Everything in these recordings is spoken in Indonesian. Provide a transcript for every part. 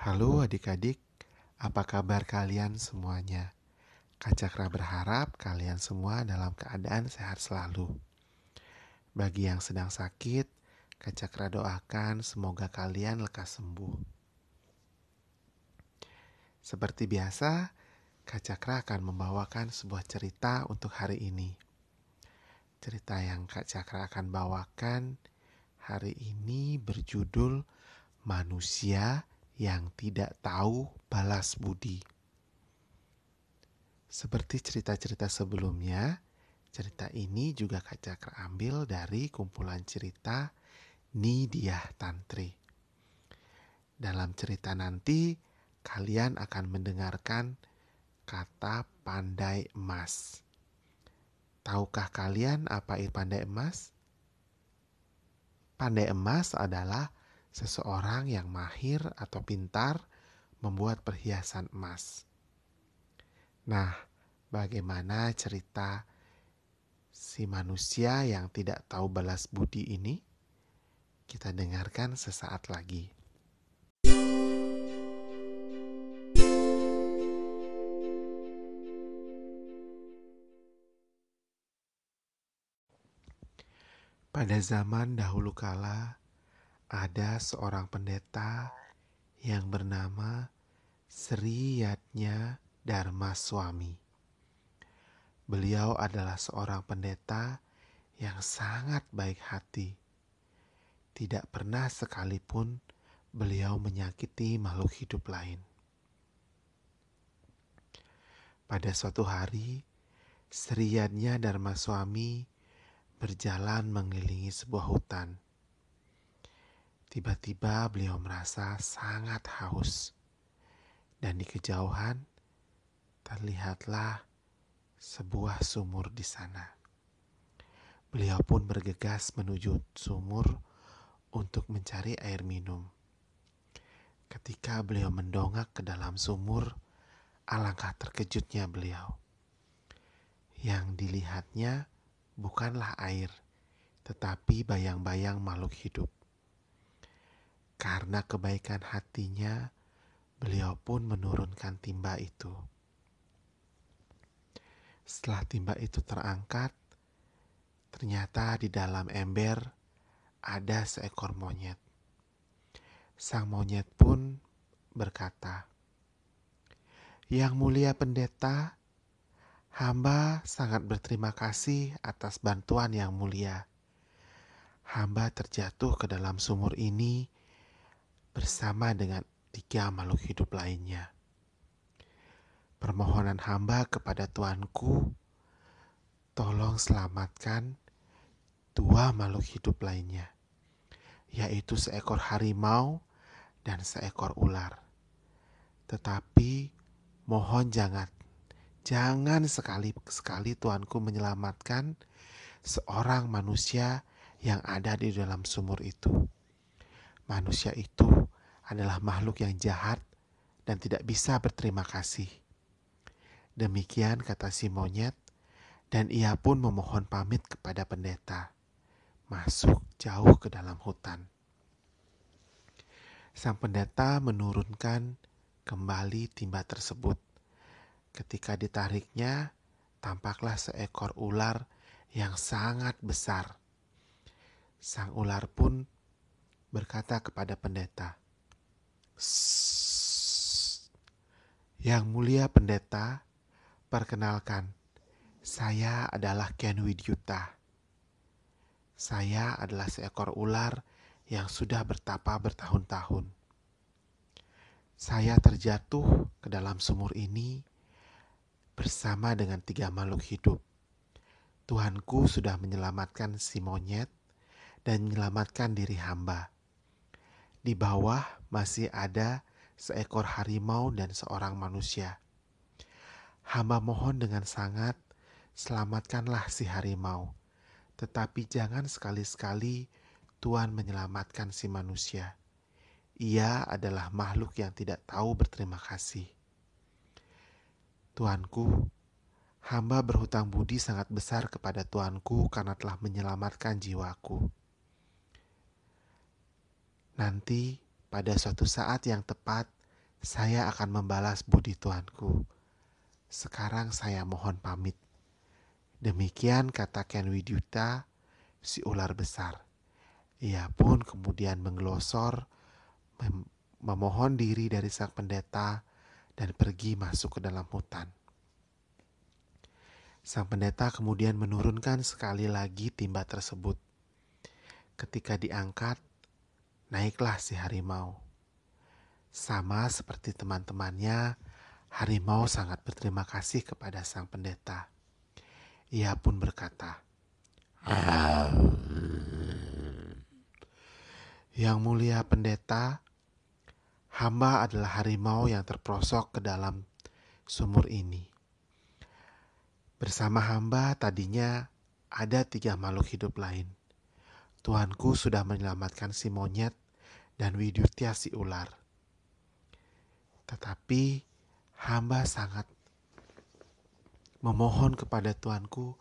Halo adik-adik, apa kabar kalian semuanya? Kak Cakra berharap kalian semua dalam keadaan sehat selalu. Bagi yang sedang sakit, Kak Cakra doakan semoga kalian lekas sembuh. Seperti biasa, Kak Cakra akan membawakan sebuah cerita untuk hari ini. Cerita yang Kak Cakra akan bawakan hari ini berjudul Manusia yang tidak tahu balas budi. Seperti cerita-cerita sebelumnya, cerita ini juga Kak Cakra ambil dari kumpulan cerita Nidiah Tantri. Dalam cerita nanti, kalian akan mendengarkan kata pandai emas. Tahukah kalian apa itu pandai emas? Pandai emas adalah seseorang yang mahir atau pintar membuat perhiasan emas. Nah, bagaimana cerita si manusia yang tidak tahu balas budi ini? Kita dengarkan sesaat lagi. Pada zaman dahulu kala, ada seorang pendeta yang bernama Sri Yatnya Dharma Swami. Beliau adalah seorang pendeta yang sangat baik hati. Tidak pernah sekalipun beliau menyakiti makhluk hidup lain. Pada suatu hari, Sri Yatnya Dharma Swami berjalan mengelilingi sebuah hutan Tiba-tiba beliau merasa sangat haus. Dan di kejauhan terlihatlah sebuah sumur di sana. Beliau pun bergegas menuju sumur untuk mencari air minum. Ketika beliau mendongak ke dalam sumur, alangkah terkejutnya beliau. Yang dilihatnya bukanlah air, tetapi bayang-bayang makhluk hidup. Karena kebaikan hatinya, beliau pun menurunkan timba itu. Setelah timba itu terangkat, ternyata di dalam ember ada seekor monyet. Sang monyet pun berkata, "Yang mulia pendeta, hamba sangat berterima kasih atas bantuan yang mulia. Hamba terjatuh ke dalam sumur ini." Bersama dengan tiga makhluk hidup lainnya. Permohonan hamba kepada Tuanku, tolong selamatkan dua makhluk hidup lainnya, yaitu seekor harimau dan seekor ular. Tetapi mohon jangan, jangan sekali-sekali Tuanku menyelamatkan seorang manusia yang ada di dalam sumur itu manusia itu adalah makhluk yang jahat dan tidak bisa berterima kasih. Demikian kata si monyet, dan ia pun memohon pamit kepada pendeta, masuk jauh ke dalam hutan. Sang pendeta menurunkan kembali timba tersebut. Ketika ditariknya, tampaklah seekor ular yang sangat besar. Sang ular pun berkata kepada pendeta, Yang mulia pendeta, perkenalkan, saya adalah Ken Widyuta. Saya adalah seekor ular yang sudah bertapa bertahun-tahun. Saya terjatuh ke dalam sumur ini bersama dengan tiga makhluk hidup. Tuhanku sudah menyelamatkan si monyet dan menyelamatkan diri hamba. Di bawah masih ada seekor harimau dan seorang manusia. Hamba mohon dengan sangat, selamatkanlah si harimau. Tetapi jangan sekali-sekali Tuhan menyelamatkan si manusia. Ia adalah makhluk yang tidak tahu berterima kasih. Tuanku, hamba berhutang budi sangat besar kepada Tuanku karena telah menyelamatkan jiwaku. Nanti, pada suatu saat yang tepat, saya akan membalas budi tuanku. Sekarang saya mohon pamit. Demikian kata Ken Widyuta, si ular besar. Ia pun kemudian menggelosor, mem memohon diri dari sang pendeta, dan pergi masuk ke dalam hutan. Sang pendeta kemudian menurunkan sekali lagi timba tersebut. Ketika diangkat, naiklah si harimau. Sama seperti teman-temannya, harimau sangat berterima kasih kepada sang pendeta. Ia pun berkata, Yang mulia pendeta, hamba adalah harimau yang terprosok ke dalam sumur ini. Bersama hamba tadinya ada tiga makhluk hidup lain. Tuanku sudah menyelamatkan si monyet dan Widutya si ular. Tetapi hamba sangat memohon kepada Tuanku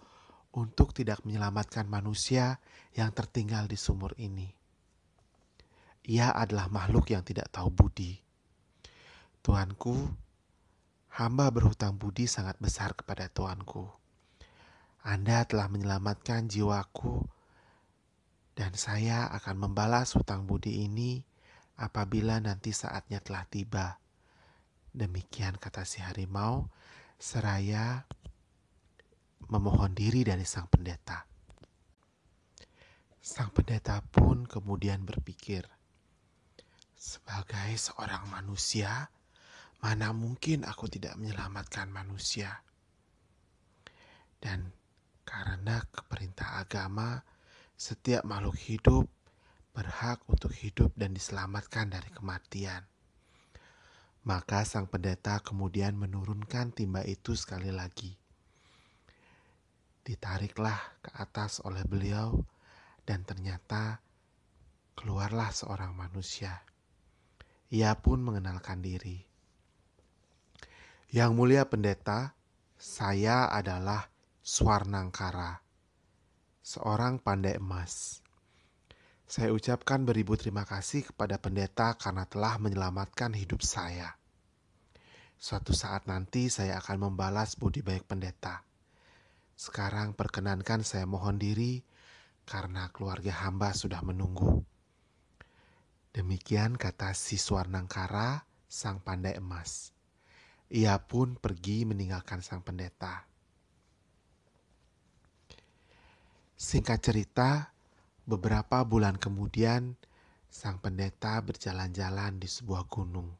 untuk tidak menyelamatkan manusia yang tertinggal di sumur ini. Ia adalah makhluk yang tidak tahu budi. Tuanku, hamba berhutang budi sangat besar kepada Tuanku. Anda telah menyelamatkan jiwaku, dan saya akan membalas hutang budi ini apabila nanti saatnya telah tiba. Demikian kata si harimau, seraya memohon diri dari sang pendeta. Sang pendeta pun kemudian berpikir, sebagai seorang manusia, mana mungkin aku tidak menyelamatkan manusia? Dan karena keperintah agama, setiap makhluk hidup berhak untuk hidup dan diselamatkan dari kematian. Maka sang pendeta kemudian menurunkan timba itu sekali lagi ditariklah ke atas oleh beliau, dan ternyata keluarlah seorang manusia. Ia pun mengenalkan diri. Yang mulia pendeta, saya adalah Swarnangkara, seorang pandai emas. Saya ucapkan beribu terima kasih kepada pendeta karena telah menyelamatkan hidup saya. Suatu saat nanti saya akan membalas budi baik pendeta. Sekarang perkenankan saya mohon diri karena keluarga hamba sudah menunggu. Demikian kata si Swarnangkara, sang pandai emas. Ia pun pergi meninggalkan sang pendeta. Singkat cerita, beberapa bulan kemudian sang pendeta berjalan-jalan di sebuah gunung.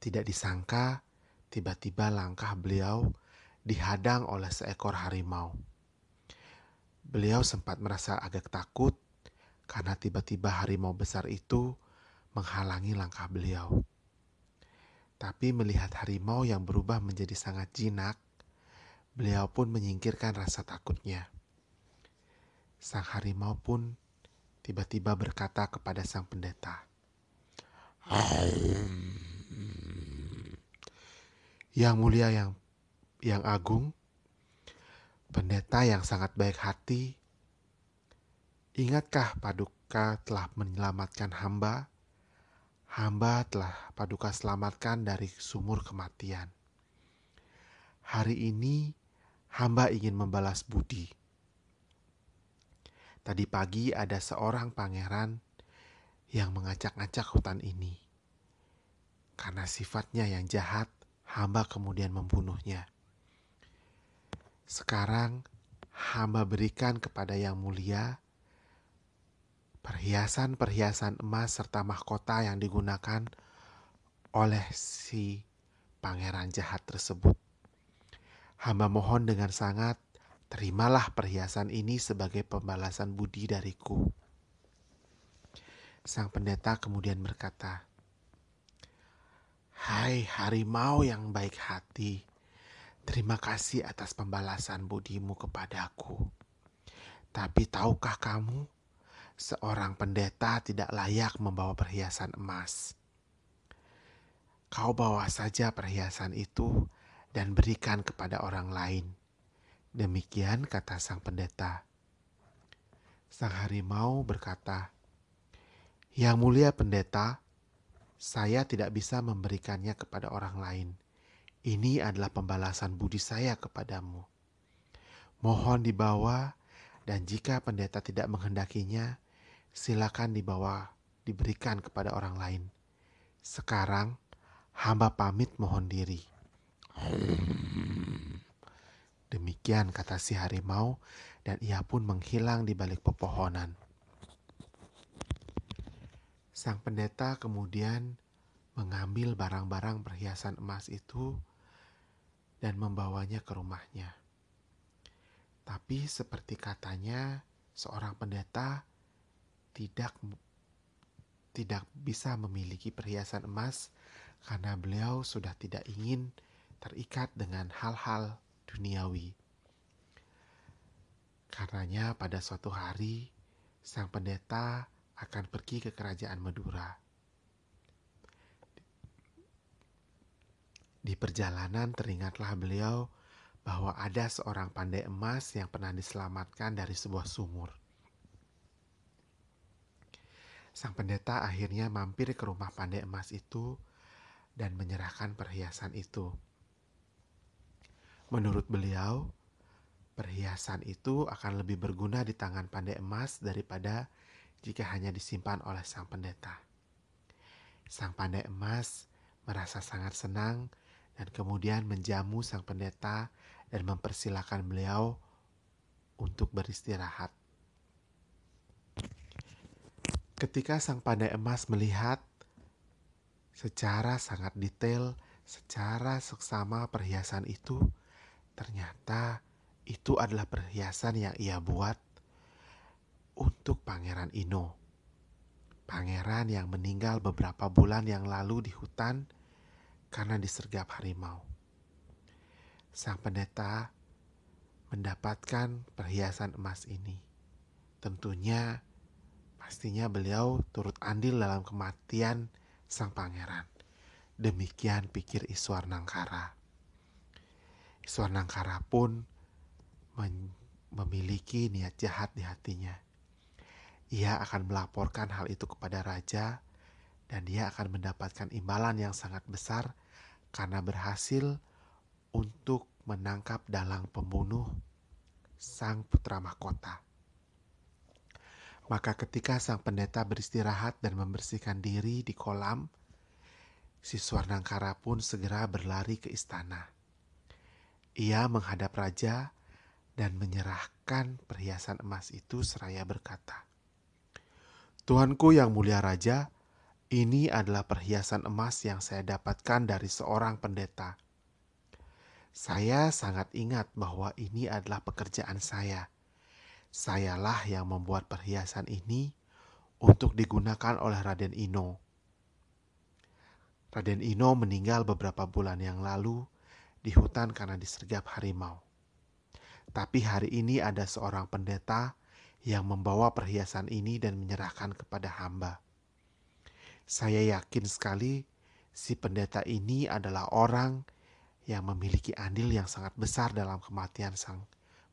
Tidak disangka, tiba-tiba langkah beliau dihadang oleh seekor harimau. Beliau sempat merasa agak takut karena tiba-tiba harimau besar itu menghalangi langkah beliau. Tapi melihat harimau yang berubah menjadi sangat jinak, beliau pun menyingkirkan rasa takutnya. Sang harimau pun tiba-tiba berkata kepada sang pendeta, "Yang mulia yang yang agung, pendeta yang sangat baik hati, ingatkah Paduka telah menyelamatkan hamba? Hamba telah Paduka selamatkan dari sumur kematian. Hari ini hamba ingin membalas budi. Tadi pagi ada seorang pangeran yang mengacak-acak hutan ini. Karena sifatnya yang jahat, hamba kemudian membunuhnya. Sekarang hamba berikan kepada yang mulia perhiasan-perhiasan emas serta mahkota yang digunakan oleh si pangeran jahat tersebut. Hamba mohon dengan sangat, terimalah perhiasan ini sebagai pembalasan budi dariku. Sang pendeta kemudian berkata, Hai harimau yang baik hati, Terima kasih atas pembalasan budimu kepadaku. Tapi tahukah kamu, seorang pendeta tidak layak membawa perhiasan emas. Kau bawa saja perhiasan itu dan berikan kepada orang lain. Demikian kata sang pendeta. Sang harimau berkata, Yang mulia pendeta, Saya tidak bisa memberikannya kepada orang lain. Ini adalah pembalasan budi saya kepadamu. Mohon dibawa, dan jika pendeta tidak menghendakinya, silakan dibawa, diberikan kepada orang lain. Sekarang, hamba pamit mohon diri. Demikian kata si harimau, dan ia pun menghilang di balik pepohonan. Sang pendeta kemudian mengambil barang-barang perhiasan emas itu dan membawanya ke rumahnya. Tapi seperti katanya, seorang pendeta tidak tidak bisa memiliki perhiasan emas karena beliau sudah tidak ingin terikat dengan hal-hal duniawi. Karenanya pada suatu hari sang pendeta akan pergi ke kerajaan Madura. Di perjalanan teringatlah beliau bahwa ada seorang pandai emas yang pernah diselamatkan dari sebuah sumur. Sang pendeta akhirnya mampir ke rumah pandai emas itu dan menyerahkan perhiasan itu. Menurut beliau, perhiasan itu akan lebih berguna di tangan pandai emas daripada jika hanya disimpan oleh sang pendeta. Sang pandai emas merasa sangat senang dan kemudian menjamu sang pendeta dan mempersilahkan beliau untuk beristirahat. Ketika sang pandai emas melihat secara sangat detail, secara seksama perhiasan itu, ternyata itu adalah perhiasan yang ia buat untuk Pangeran Ino. Pangeran yang meninggal beberapa bulan yang lalu di hutan karena disergap harimau. Sang pendeta mendapatkan perhiasan emas ini. Tentunya pastinya beliau turut andil dalam kematian sang pangeran. Demikian pikir Iswar Nangkara. Iswar Nangkara pun memiliki niat jahat di hatinya ia akan melaporkan hal itu kepada raja, dan dia akan mendapatkan imbalan yang sangat besar karena berhasil untuk menangkap dalang pembunuh sang putra mahkota. Maka ketika sang pendeta beristirahat dan membersihkan diri di kolam, si Swarnangkara pun segera berlari ke istana. Ia menghadap raja dan menyerahkan perhiasan emas itu seraya berkata, Tuanku yang mulia raja, ini adalah perhiasan emas yang saya dapatkan dari seorang pendeta. Saya sangat ingat bahwa ini adalah pekerjaan saya. Sayalah yang membuat perhiasan ini untuk digunakan oleh Raden Ino. Raden Ino meninggal beberapa bulan yang lalu di hutan karena disergap harimau. Tapi hari ini ada seorang pendeta yang membawa perhiasan ini dan menyerahkan kepada hamba. Saya yakin sekali si pendeta ini adalah orang yang memiliki andil yang sangat besar dalam kematian sang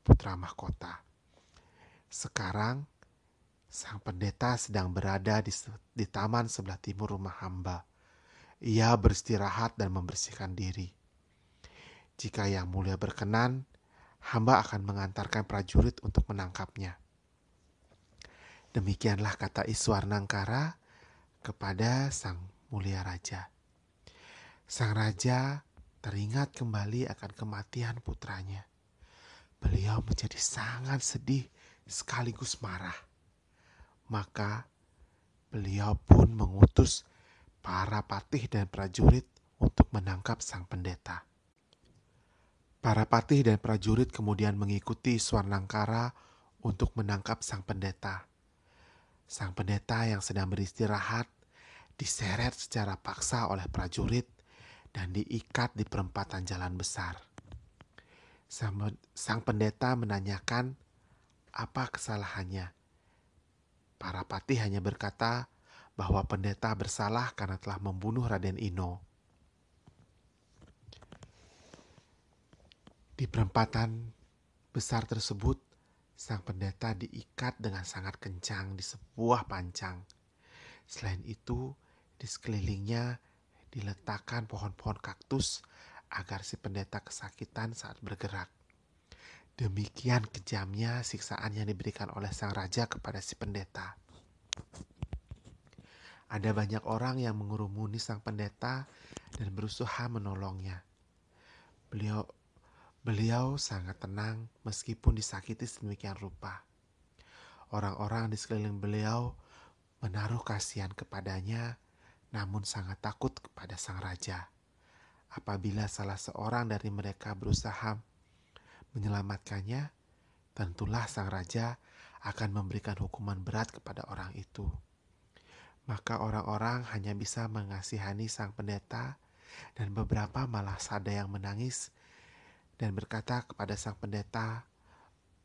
putra mahkota. Sekarang, sang pendeta sedang berada di, di taman sebelah timur rumah hamba. Ia beristirahat dan membersihkan diri. Jika yang mulia berkenan, hamba akan mengantarkan prajurit untuk menangkapnya. Demikianlah kata Iswar Nangkara kepada sang mulia raja. Sang raja teringat kembali akan kematian putranya. Beliau menjadi sangat sedih sekaligus marah. Maka beliau pun mengutus para patih dan prajurit untuk menangkap sang pendeta. Para patih dan prajurit kemudian mengikuti Swarnangkara untuk menangkap sang pendeta. Sang pendeta yang sedang beristirahat diseret secara paksa oleh prajurit dan diikat di perempatan jalan besar. Sang pendeta menanyakan apa kesalahannya. Para patih hanya berkata bahwa pendeta bersalah karena telah membunuh Raden Ino. Di perempatan besar tersebut, sang pendeta diikat dengan sangat kencang di sebuah pancang. Selain itu, Di sekelilingnya diletakkan pohon-pohon kaktus agar si pendeta kesakitan saat bergerak. Demikian kejamnya siksaan yang diberikan oleh sang raja kepada si pendeta. Ada banyak orang yang mengurumuni sang pendeta dan berusaha menolongnya. Beliau beliau sangat tenang meskipun disakiti sedemikian rupa. Orang-orang di sekeliling beliau menaruh kasihan kepadanya, namun sangat takut kepada sang raja. Apabila salah seorang dari mereka berusaha menyelamatkannya, tentulah sang raja akan memberikan hukuman berat kepada orang itu. Maka orang-orang hanya bisa mengasihani sang pendeta dan beberapa malah ada yang menangis dan berkata kepada sang pendeta,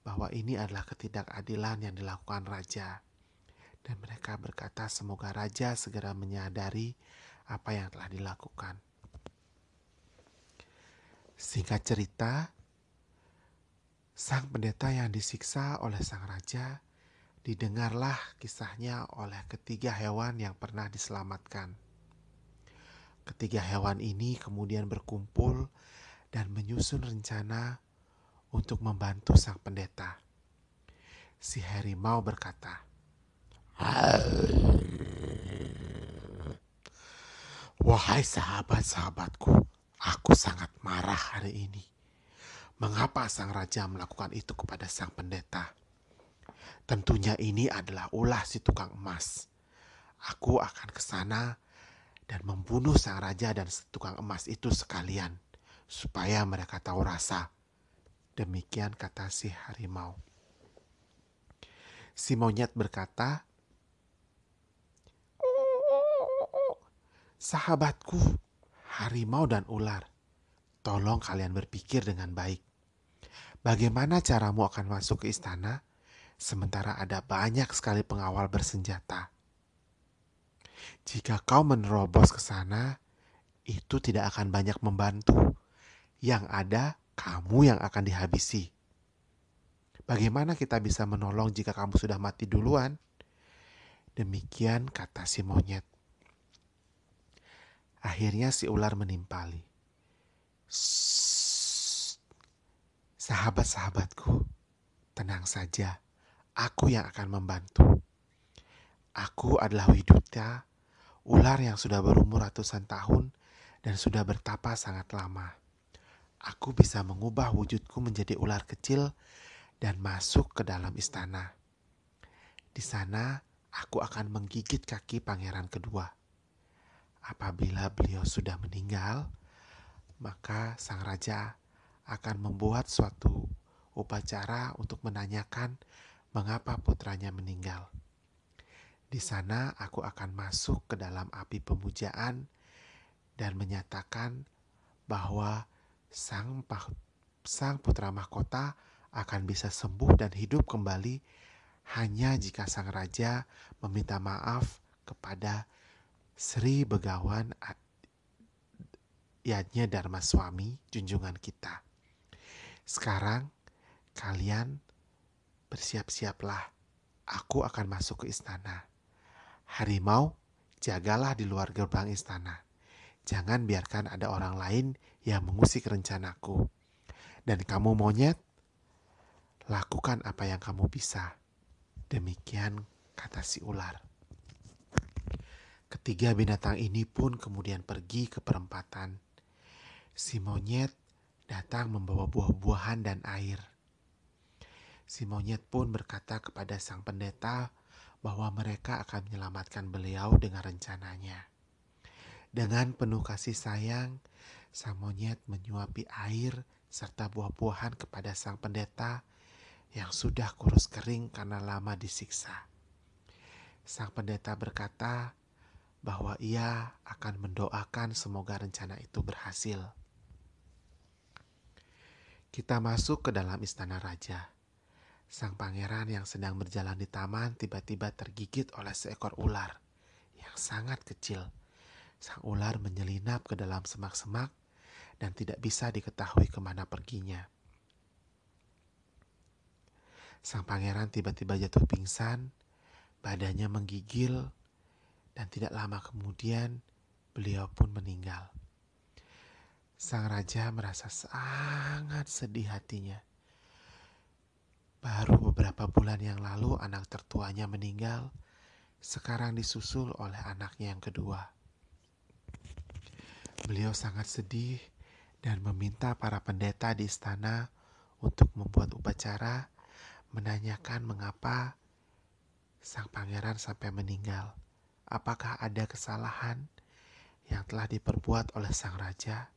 bahwa ini adalah ketidakadilan yang dilakukan raja. Dan mereka berkata semoga raja segera menyadari apa yang telah dilakukan. Singkat cerita, sang pendeta yang disiksa oleh sang raja didengarlah kisahnya oleh ketiga hewan yang pernah diselamatkan. Ketiga hewan ini kemudian berkumpul dan menyusun rencana untuk membantu sang pendeta. Si harimau berkata, Wahai sahabat-sahabatku, aku sangat marah hari ini. Mengapa sang raja melakukan itu kepada sang pendeta? Tentunya ini adalah ulah si tukang emas. Aku akan ke sana dan membunuh sang raja dan tukang emas itu sekalian, supaya mereka tahu rasa Demikian kata si harimau. Si monyet berkata, Sahabatku, harimau dan ular, tolong kalian berpikir dengan baik. Bagaimana caramu akan masuk ke istana sementara ada banyak sekali pengawal bersenjata? Jika kau menerobos ke sana, itu tidak akan banyak membantu. Yang ada, kamu yang akan dihabisi. Bagaimana kita bisa menolong jika kamu sudah mati duluan? Demikian kata si monyet. Akhirnya si ular menimpali. Sahabat-sahabatku, tenang saja. Aku yang akan membantu. Aku adalah Widuta, ular yang sudah berumur ratusan tahun dan sudah bertapa sangat lama aku bisa mengubah wujudku menjadi ular kecil dan masuk ke dalam istana. Di sana, aku akan menggigit kaki pangeran kedua. Apabila beliau sudah meninggal, maka sang raja akan membuat suatu upacara untuk menanyakan mengapa putranya meninggal. Di sana aku akan masuk ke dalam api pemujaan dan menyatakan bahwa sang, sang putra mahkota akan bisa sembuh dan hidup kembali hanya jika sang raja meminta maaf kepada Sri Begawan Yadnya Dharma Suami, junjungan kita. Sekarang kalian bersiap-siaplah. Aku akan masuk ke istana. Harimau, jagalah di luar gerbang istana. Jangan biarkan ada orang lain yang mengusik rencanaku. Dan kamu monyet, lakukan apa yang kamu bisa. Demikian kata si ular. Ketiga binatang ini pun kemudian pergi ke perempatan. Si monyet datang membawa buah-buahan dan air. Si monyet pun berkata kepada sang pendeta bahwa mereka akan menyelamatkan beliau dengan rencananya. Dengan penuh kasih sayang, sang monyet menyuapi air serta buah-buahan kepada sang pendeta yang sudah kurus kering karena lama disiksa. Sang pendeta berkata bahwa ia akan mendoakan semoga rencana itu berhasil. Kita masuk ke dalam istana raja. Sang pangeran yang sedang berjalan di taman tiba-tiba tergigit oleh seekor ular yang sangat kecil. Sang ular menyelinap ke dalam semak-semak dan tidak bisa diketahui ke mana perginya. Sang pangeran tiba-tiba jatuh pingsan, badannya menggigil, Dan tidak lama kemudian beliau pun meninggal. Sang raja merasa sangat sedih hatinya. Baru beberapa bulan yang lalu anak tertuanya meninggal, sekarang disusul oleh anaknya yang kedua. Beliau sangat sedih dan meminta para pendeta di istana untuk membuat upacara menanyakan mengapa sang pangeran sampai meninggal. Apakah ada kesalahan yang telah diperbuat oleh sang raja?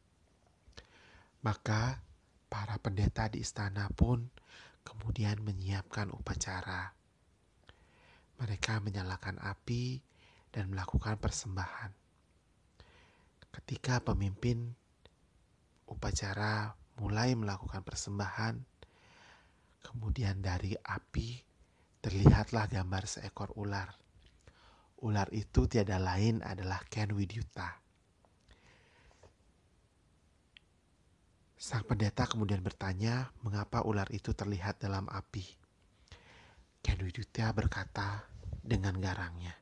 Maka para pendeta di istana pun kemudian menyiapkan upacara. Mereka menyalakan api dan melakukan persembahan. Ketika pemimpin upacara mulai melakukan persembahan, kemudian dari api terlihatlah gambar seekor ular. Ular itu tiada lain adalah Ken Widyuta. Sang pendeta kemudian bertanya mengapa ular itu terlihat dalam api. Ken Widyuta berkata dengan garangnya,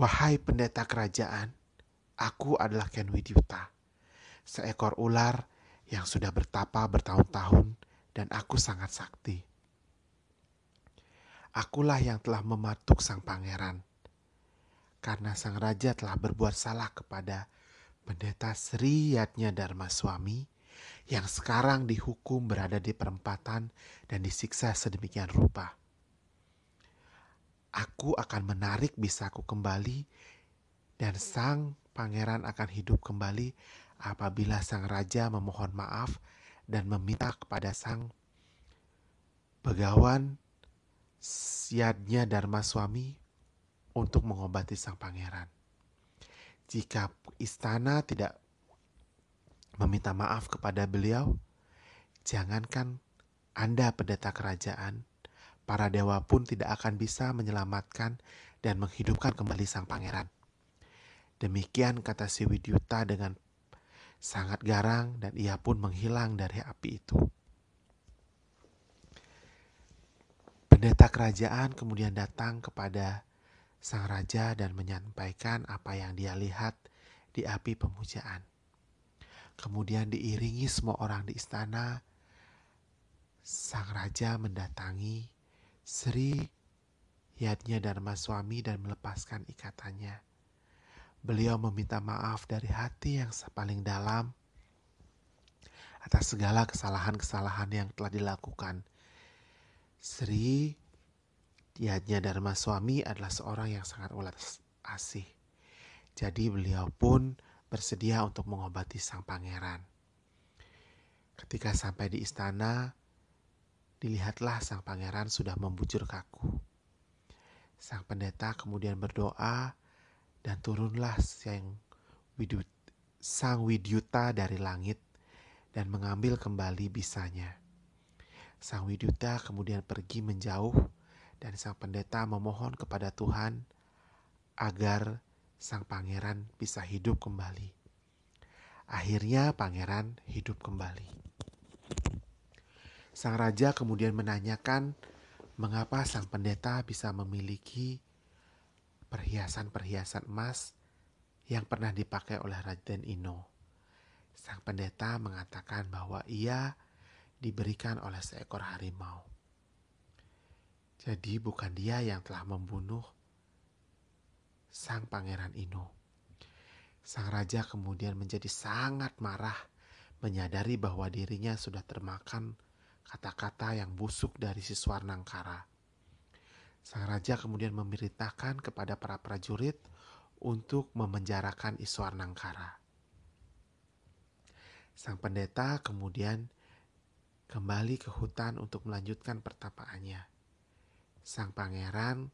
Wahai pendeta kerajaan, aku adalah Ken Widyuta, seekor ular yang sudah bertapa bertahun-tahun dan aku sangat sakti. Akulah yang telah mematuk sang pangeran, karena sang raja telah berbuat salah kepada pendeta Sri Yatnya Dharma Suami yang sekarang dihukum berada di perempatan dan disiksa sedemikian rupa. Aku akan menarik bisaku kembali dan sang pangeran akan hidup kembali apabila sang raja memohon maaf dan meminta kepada sang begawan Yadnya Dharma Suami untuk mengobati sang pangeran. Jika istana tidak meminta maaf kepada beliau, jangankan Anda pendeta kerajaan, para dewa pun tidak akan bisa menyelamatkan dan menghidupkan kembali sang pangeran. Demikian kata si Widyuta dengan sangat garang dan ia pun menghilang dari api itu. Pendeta kerajaan kemudian datang kepada sang raja dan menyampaikan apa yang dia lihat di api pemujaan. Kemudian diiringi semua orang di istana, sang raja mendatangi Sri Yadnya Dharma Suami dan melepaskan ikatannya. Beliau meminta maaf dari hati yang paling dalam atas segala kesalahan-kesalahan yang telah dilakukan. Sri Yadnya Dharma suami adalah seorang yang sangat ulas asih. Jadi beliau pun bersedia untuk mengobati sang pangeran. Ketika sampai di istana, dilihatlah sang pangeran sudah membujur kaku. Sang pendeta kemudian berdoa dan turunlah sang widut, sang widyuta dari langit dan mengambil kembali bisanya. Sang widyuta kemudian pergi menjauh dan sang pendeta memohon kepada Tuhan agar sang pangeran bisa hidup kembali. Akhirnya pangeran hidup kembali. Sang raja kemudian menanyakan mengapa sang pendeta bisa memiliki perhiasan-perhiasan emas yang pernah dipakai oleh Raden Ino. Sang pendeta mengatakan bahwa ia diberikan oleh seekor harimau. Jadi bukan dia yang telah membunuh sang pangeran Ino. Sang raja kemudian menjadi sangat marah menyadari bahwa dirinya sudah termakan kata-kata yang busuk dari si Swarnangkara. Sang raja kemudian memerintahkan kepada para prajurit untuk memenjarakan Iswarnangkara. Sang pendeta kemudian kembali ke hutan untuk melanjutkan pertapaannya sang pangeran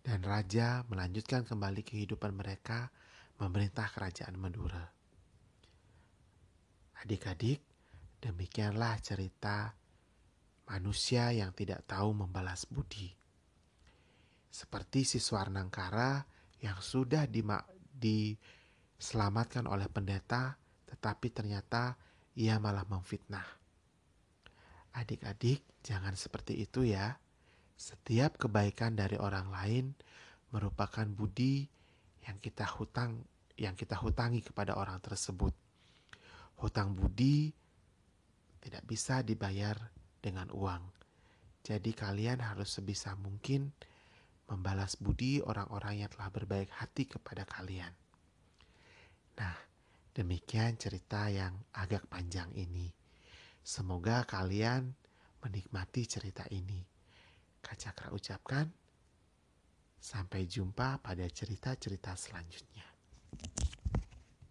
dan raja melanjutkan kembali kehidupan mereka memerintah kerajaan Madura. Adik-adik, demikianlah cerita manusia yang tidak tahu membalas budi. Seperti si Swarnangkara yang sudah diselamatkan oleh pendeta, tetapi ternyata ia malah memfitnah. Adik-adik, jangan seperti itu ya. Setiap kebaikan dari orang lain merupakan budi yang kita hutang yang kita hutangi kepada orang tersebut. Hutang budi tidak bisa dibayar dengan uang. Jadi kalian harus sebisa mungkin membalas budi orang-orang yang telah berbaik hati kepada kalian. Nah, demikian cerita yang agak panjang ini. Semoga kalian menikmati cerita ini. Kacakra ucapkan, sampai jumpa pada cerita-cerita selanjutnya.